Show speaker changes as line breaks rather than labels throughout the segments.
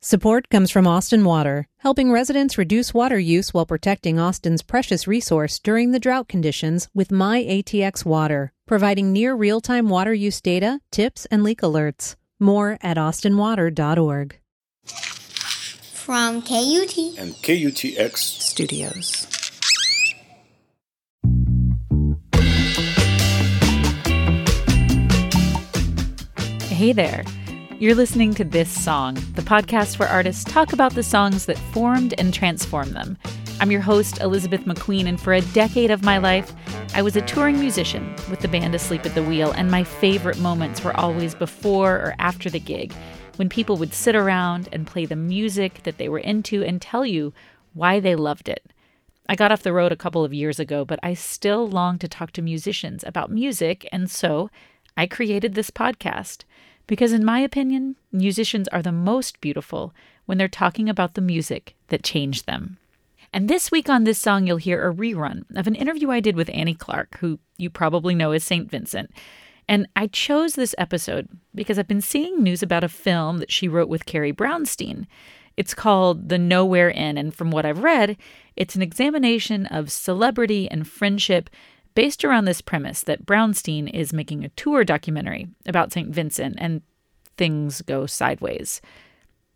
Support comes from Austin Water, helping residents reduce water use while protecting Austin's precious resource during the drought conditions with My ATX Water, providing near real-time water use data, tips, and leak alerts. More at austinwater.org.
From KUT
and KUTX
Studios.
Hey there. You're listening to This Song, the podcast where artists talk about the songs that formed and transformed them. I'm your host, Elizabeth McQueen, and for a decade of my life, I was a touring musician with the band Asleep at the Wheel, and my favorite moments were always before or after the gig, when people would sit around and play the music that they were into and tell you why they loved it. I got off the road a couple of years ago, but I still long to talk to musicians about music, and so I created this podcast. Because, in my opinion, musicians are the most beautiful when they're talking about the music that changed them. And this week on this song, you'll hear a rerun of an interview I did with Annie Clark, who you probably know as St. Vincent. And I chose this episode because I've been seeing news about a film that she wrote with Carrie Brownstein. It's called The Nowhere Inn, and from what I've read, it's an examination of celebrity and friendship based around this premise that Brownstein is making a tour documentary about St. Vincent and things go sideways.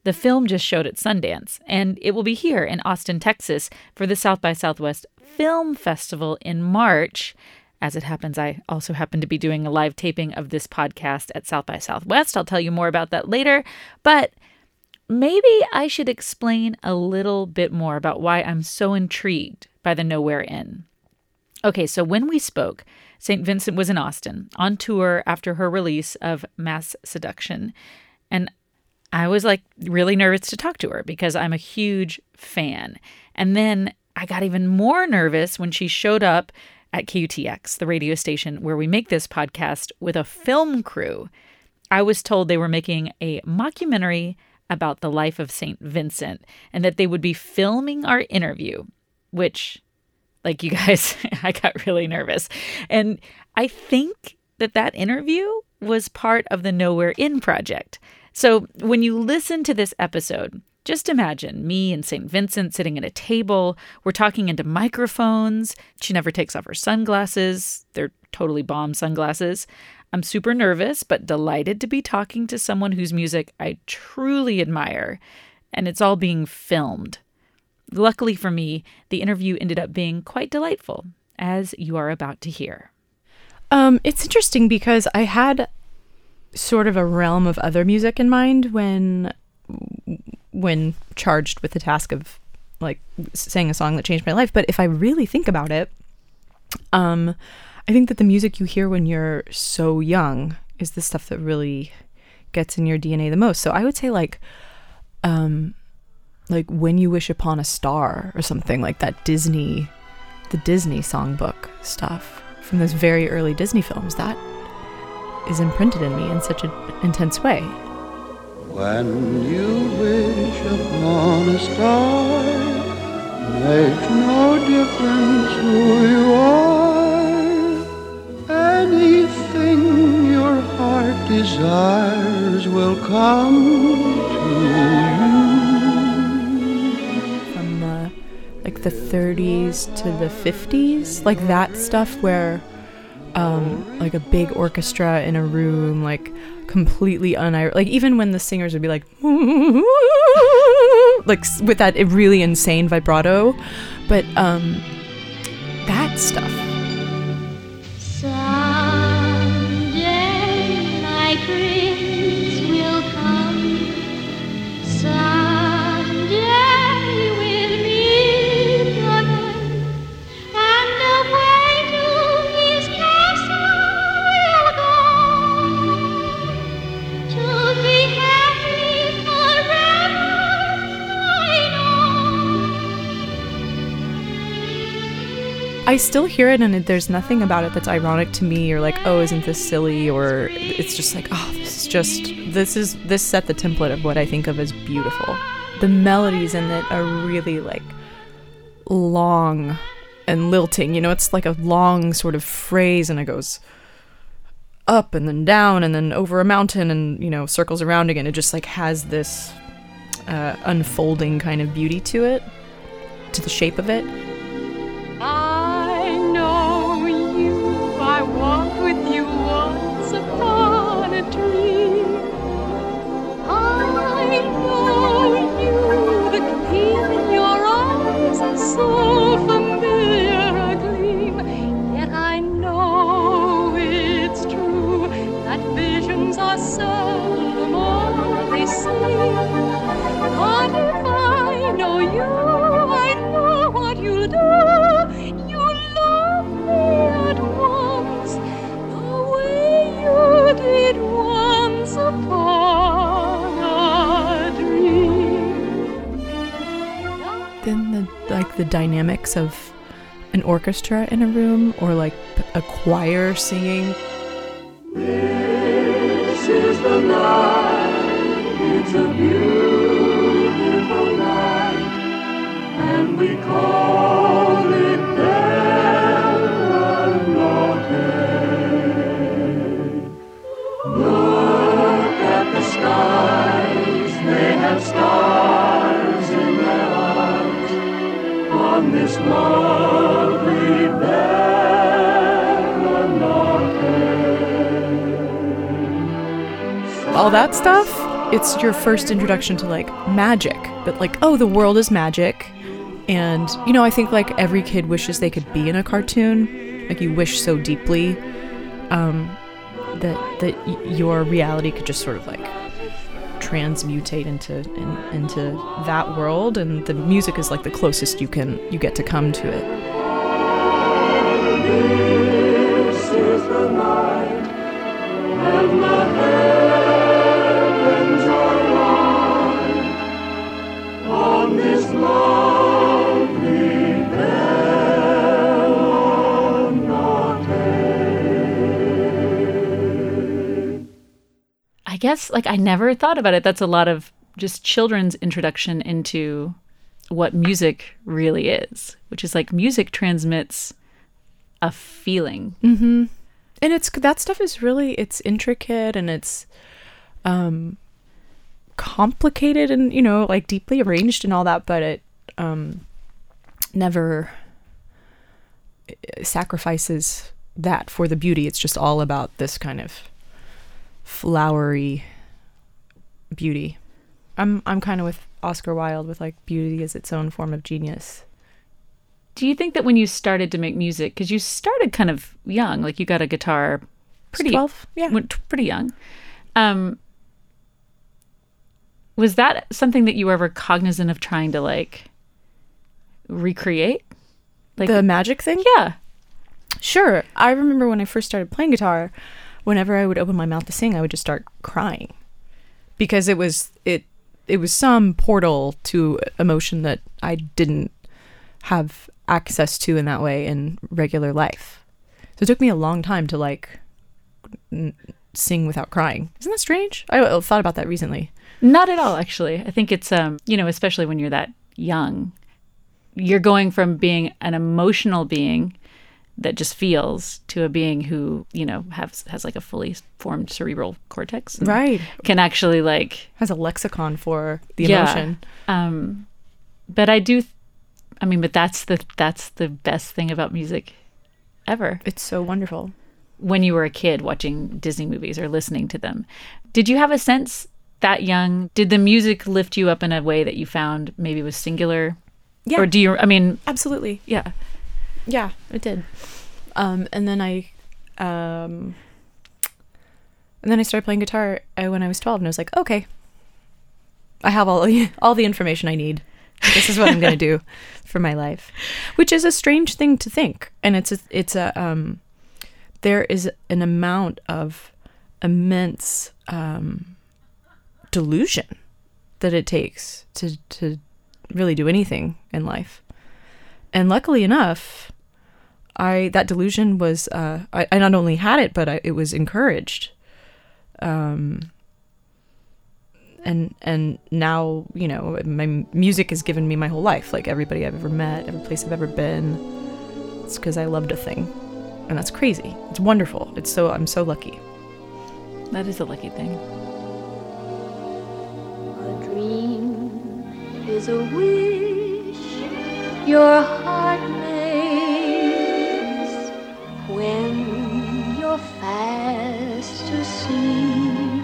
The film just showed at Sundance, and it will be here in Austin, Texas for the South by Southwest Film Festival in March. As it happens, I also happen to be doing a live taping of this podcast at South by Southwest. I'll tell you more about that later. But maybe I should explain a little bit more about why I'm so intrigued by the Nowhere Inn. Okay, so when we spoke, St. Vincent was in Austin on tour after her release of Masseduction. And I was like really nervous to talk to her because I'm a huge fan. And then I got even more nervous when she showed up at KUTX, the radio station where we make this podcast, with a film crew. I was told they were making a mockumentary about the life of St. Vincent and that they would be filming our interview, which like you guys, I got really nervous. And I think that that interview was part of the Nowhere Inn project. So when you listen to this episode, just imagine me and St. Vincent sitting at a table. We're talking into microphones. She never takes off her sunglasses. They're totally bomb sunglasses. I'm super nervous, but delighted to be talking to someone whose music I truly admire. And it's all being filmed. Luckily for me, the interview ended up being quite delightful, as you are about to hear.
Um, it's interesting because I had sort of a realm of other music in mind when when charged with the task of like saying a song that changed my life. But if I really think about it, um, I think that the music you hear when you're so young is the stuff that really gets in your DNA the most. So I would say like um, like When You Wish Upon a Star or something like that Disney, the Disney songbook stuff from those very early Disney films. That is imprinted in me in such an intense way.
When you wish upon a star, makes no difference who you are. Anything your heart desires will come to
the 30s to the 50s, like that stuff where um, like a big orchestra in a room, like completely unir like even when the singers would be like like with that really insane vibrato, but um, that stuff. I still hear it, and there's nothing about it that's ironic to me, or like, oh, isn't this silly? Or it's just like, oh, this is just this is this set the template of what I think of as beautiful. The melodies in it are really like long and lilting. You know, it's like a long sort of phrase, and it goes up and then down and then over a mountain and you know circles around again. It just like has this uh, unfolding kind of beauty to it, to the shape of it.
Visions are seldom all they seem. But if
like the dynamics of an orchestra in a room or like a choir singing.
This is the night, it's a beautiful night, and we call
that stuff it's your first introduction to like magic. But like oh the world is magic. And you know i think like every kid wishes they could be in a cartoon. Like you wish so deeply um that that y- your reality could just sort of like transmutate into in, into that world. And the music is like the closest you can you get to come to it.
This is the night, the heavens
guess like I never thought about it. That's a lot of just children's introduction into what music really is, which is like music transmits a feeling.
and it's that stuff is really it's intricate and it's um complicated and you know like deeply arranged and all that but it um never eh, sacrifices that for the beauty it's just all about this kind of flowery beauty. I'm i'm kind of with oscar wilde with like beauty is its own form of genius.
Do you think that when you started to make music, because you started kind of young, like you got a guitar pretty
12 yeah.
pretty young, um, was that something that you were ever cognizant of trying to like recreate? Like,
the magic thing?
Yeah,
Sure. I remember when I first started playing guitar, whenever I would open my mouth to sing, I would just start crying. Because it was it it was some portal to emotion that I didn't have access to in that way in regular life. So it took me a long time to like n- sing without crying. Isn't that strange? I thought about that recently.
Not at all, actually. I think it's um, you know, especially when you're that young, you're going from being an emotional being that just feels to a being who, you know, has has like a fully formed cerebral cortex.
Right.
Can actually like
Has a lexicon for the
Yeah.
emotion.
um but I do I mean, but that's the that's the best thing about music ever.
It's so wonderful.
when you were a kid watching Disney movies or listening to them. Did you have a sense that young? Did the music lift you up in a way that you found maybe was singular?
Yeah.
Or do you, I mean,
Absolutely.
yeah.
Yeah, it did. Um, and then I, um, and then I started playing guitar uh, when I was twelve, and I was like, okay, I have all all the information I need. This is what I'm gonna do for my life, which is a strange thing to think, and it's a, it's a um, there is an amount of immense um, delusion that it takes to to really do anything in life, and luckily enough, I that delusion was uh, I, I not only had it, but I, it was encouraged. Um, and and now you know my music has given me my whole life. Like everybody I've ever met, every place I've ever been, it's because I loved a thing, and that's crazy. It's wonderful. It's so I'm so lucky.
That is a lucky thing.
A dream is a wish your heart fast asleep.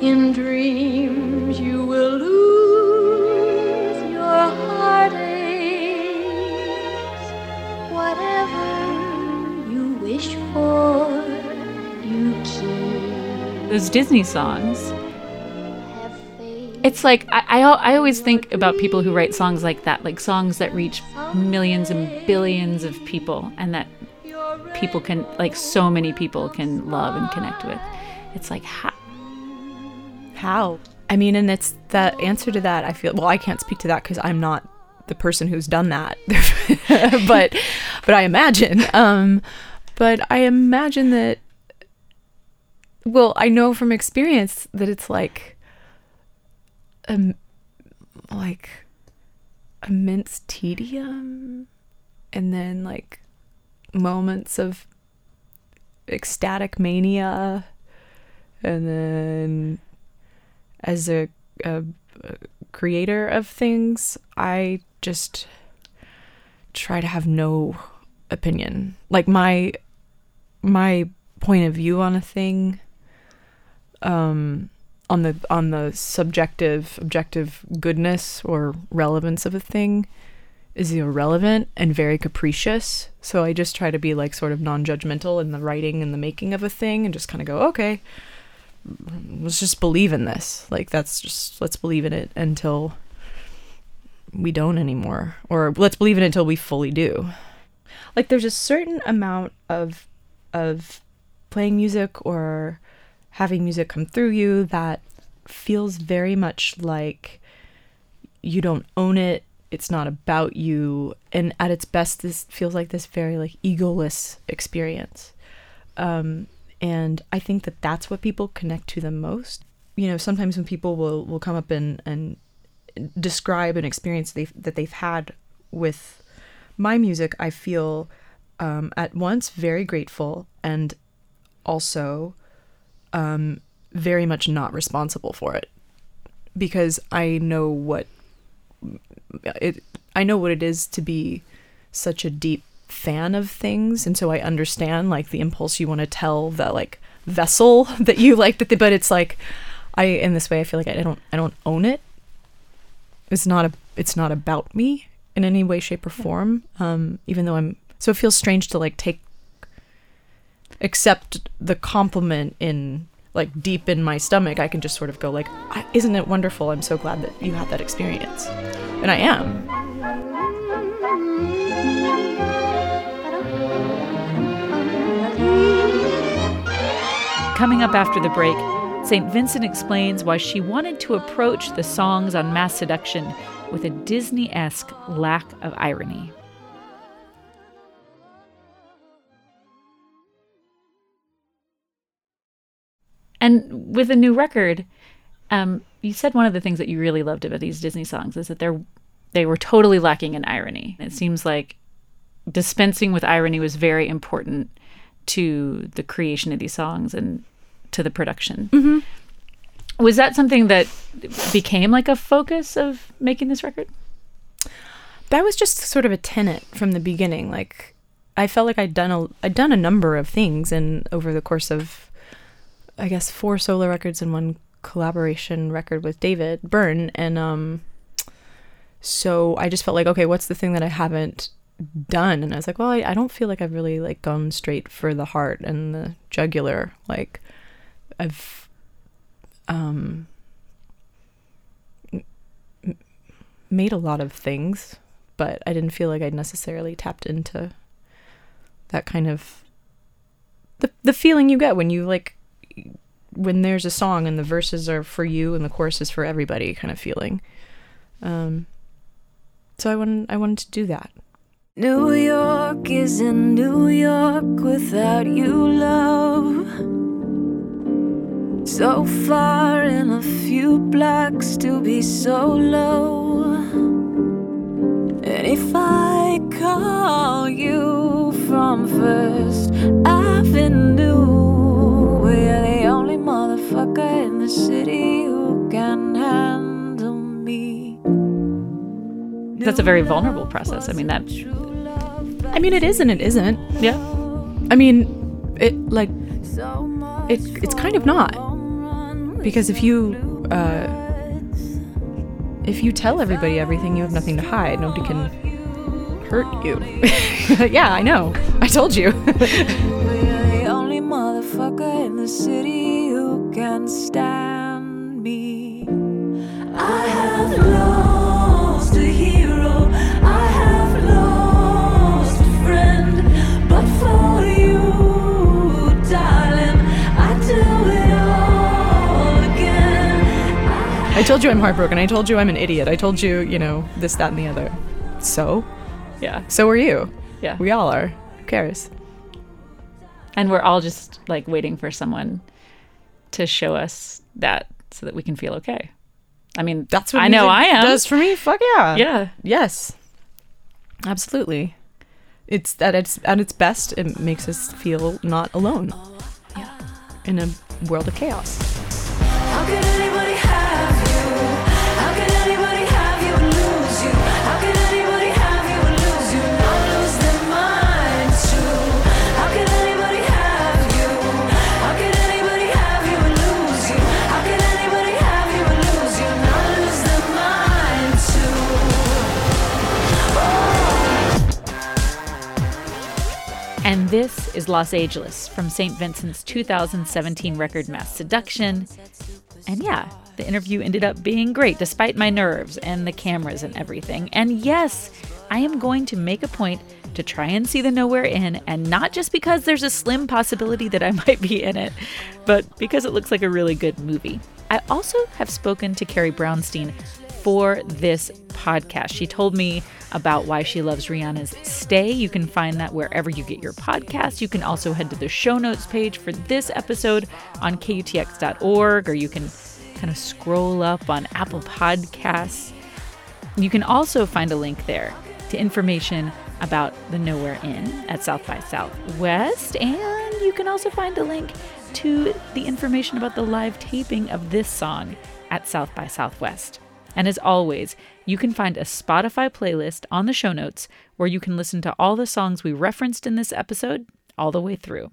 In dreams you will lose your heartaches. Whatever you wish for, you keep.
Those Disney songs. It's like I, I I always think about people who write songs like that, like songs that reach millions and billions of people, and that people can like so many people can love and connect with. It's like how
How? I mean, and it's the answer to that. I feel well. I can't speak to that because I'm not the person who's done that, but but I imagine. Um, but I imagine that. Well, I know from experience that it's like, um, like immense tedium, and then like moments of ecstatic mania, and then as a, a, a creator of things, I just try to have no opinion. Like my my point of view on a thing um on the on the subjective objective goodness or relevance of a thing is irrelevant and very capricious. So I just try to be like sort of non-judgmental in the writing and the making of a thing and just kind of go, okay, let's just believe in this. Like that's just let's believe in it until we don't anymore or let's believe in it until we fully do. Like there's a certain amount of of playing music or having music come through you that feels very much like you don't own it. It's not about you and at its best this feels like this very like egoless experience. Um and I think that that's what people connect to the most. You know, sometimes when people will will come up and and describe an experience they've, that they've had with my music, I feel um, at once very grateful and also um, very much not responsible for it because I know what it. I know what it is to be such a deep fan of things and so i understand like the impulse you want to tell the like vessel that you like that but it's like i in this way i feel like i don't i don't own it. It's not a it's not about me in any way shape or form um even though i'm so it feels strange to like take accept the compliment in like deep in my stomach. I can just sort of go like isn't it wonderful? I'm so glad that you had that experience and i am
Coming up after the break, St. Vincent explains why she wanted to approach the songs on Masseduction with a Disney esque lack of irony. And with a new record, um, you said one of the things that you really loved about these Disney songs is that they're they were totally lacking in irony. It seems like dispensing with irony was very important to the creation of these songs and to the production. Was that something that became like a focus of making this record?
that was just sort of a tenet from the beginning. Like I felt like I'd done a I'd done a number of things and over the course of I guess four solo records and one collaboration record with David Byrne and um so I just felt like okay, what's the thing that I haven't done? And I was like, well, I, I don't feel like I've really like gone straight for the heart and the jugular. Like I've um made a lot of things but I didn't feel like I'd necessarily tapped into that kind of the the feeling you get when you like when there's a song and the verses are for you and the chorus is for everybody kind of feeling. Um, so I wanted I wanted to do that.
New York is in New York without you, love. So far in a few blocks to be so low. And if I call you from First Avenue, motherfucker in the city who can handle me.
That's a very vulnerable process. I mean, that,
I mean, it is and it isn't.
yeah.
I mean, it like it it's kind of not because if you uh, if you tell everybody everything, you have nothing to hide. Nobody can hurt you. yeah, I know. I told you.
We're the only motherfucker in the city who can stand me. I have lost a hero. I have lost a friend. But for you, darling, I do it all again.
I told you I'm heartbroken. I told you I'm an idiot. I told you, you know, this, that, and the other. So,
Yeah.
so are you.
Yeah.
We all are. Who cares?
And we're all just like waiting for someone to show us that so that we can feel okay. I mean,
That's what
I know I am.
does for me. Fuck yeah.
Yeah.
Yes. Absolutely. It's at its at its best. It makes us feel not alone. Yeah. In a world of chaos.
Is Los Ageless from St. Vincent's 2017 record Masseduction. And yeah, the interview ended up being great despite my nerves and the cameras and everything. And yes, I am going to make a point to try and see the Nowhere Inn, and not just because there's a slim possibility that I might be in it, but because it looks like a really good movie. I also have spoken to Carrie Brownstein for this podcast. She told me about why she loves Rihanna's Stay. You can find that wherever you get your podcast. You can also head to the show notes page for this episode on kutx.org, or you can kind of scroll up on Apple Podcasts. You can also find a link there to information about the Nowhere Inn at South by Southwest, and you can also find a link to the information about the live taping of this song at South by Southwest. And as always, you can find a Spotify playlist on the show notes where you can listen to all the songs we referenced in this episode all the way through.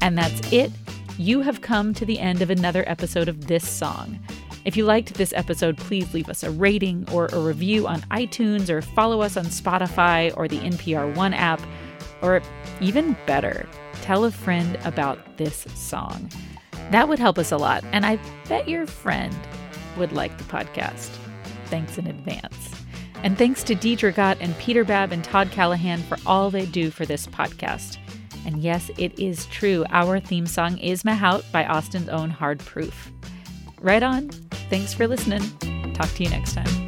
And that's it. You have come to the end of another episode of this song. If you liked this episode, please leave us a rating or a review on iTunes or follow us on Spotify or the NPR One app. Or even better, tell a friend about this song. That would help us a lot, and I bet your friend would like the podcast. Thanks in advance. And thanks to Deidre Gott and Peter Babb and Todd Callahan for all they do for this podcast. And yes, it is true. Our theme song is Mahout by Austin's own Hard Proof. Right on. Thanks for listening. Talk to you next time.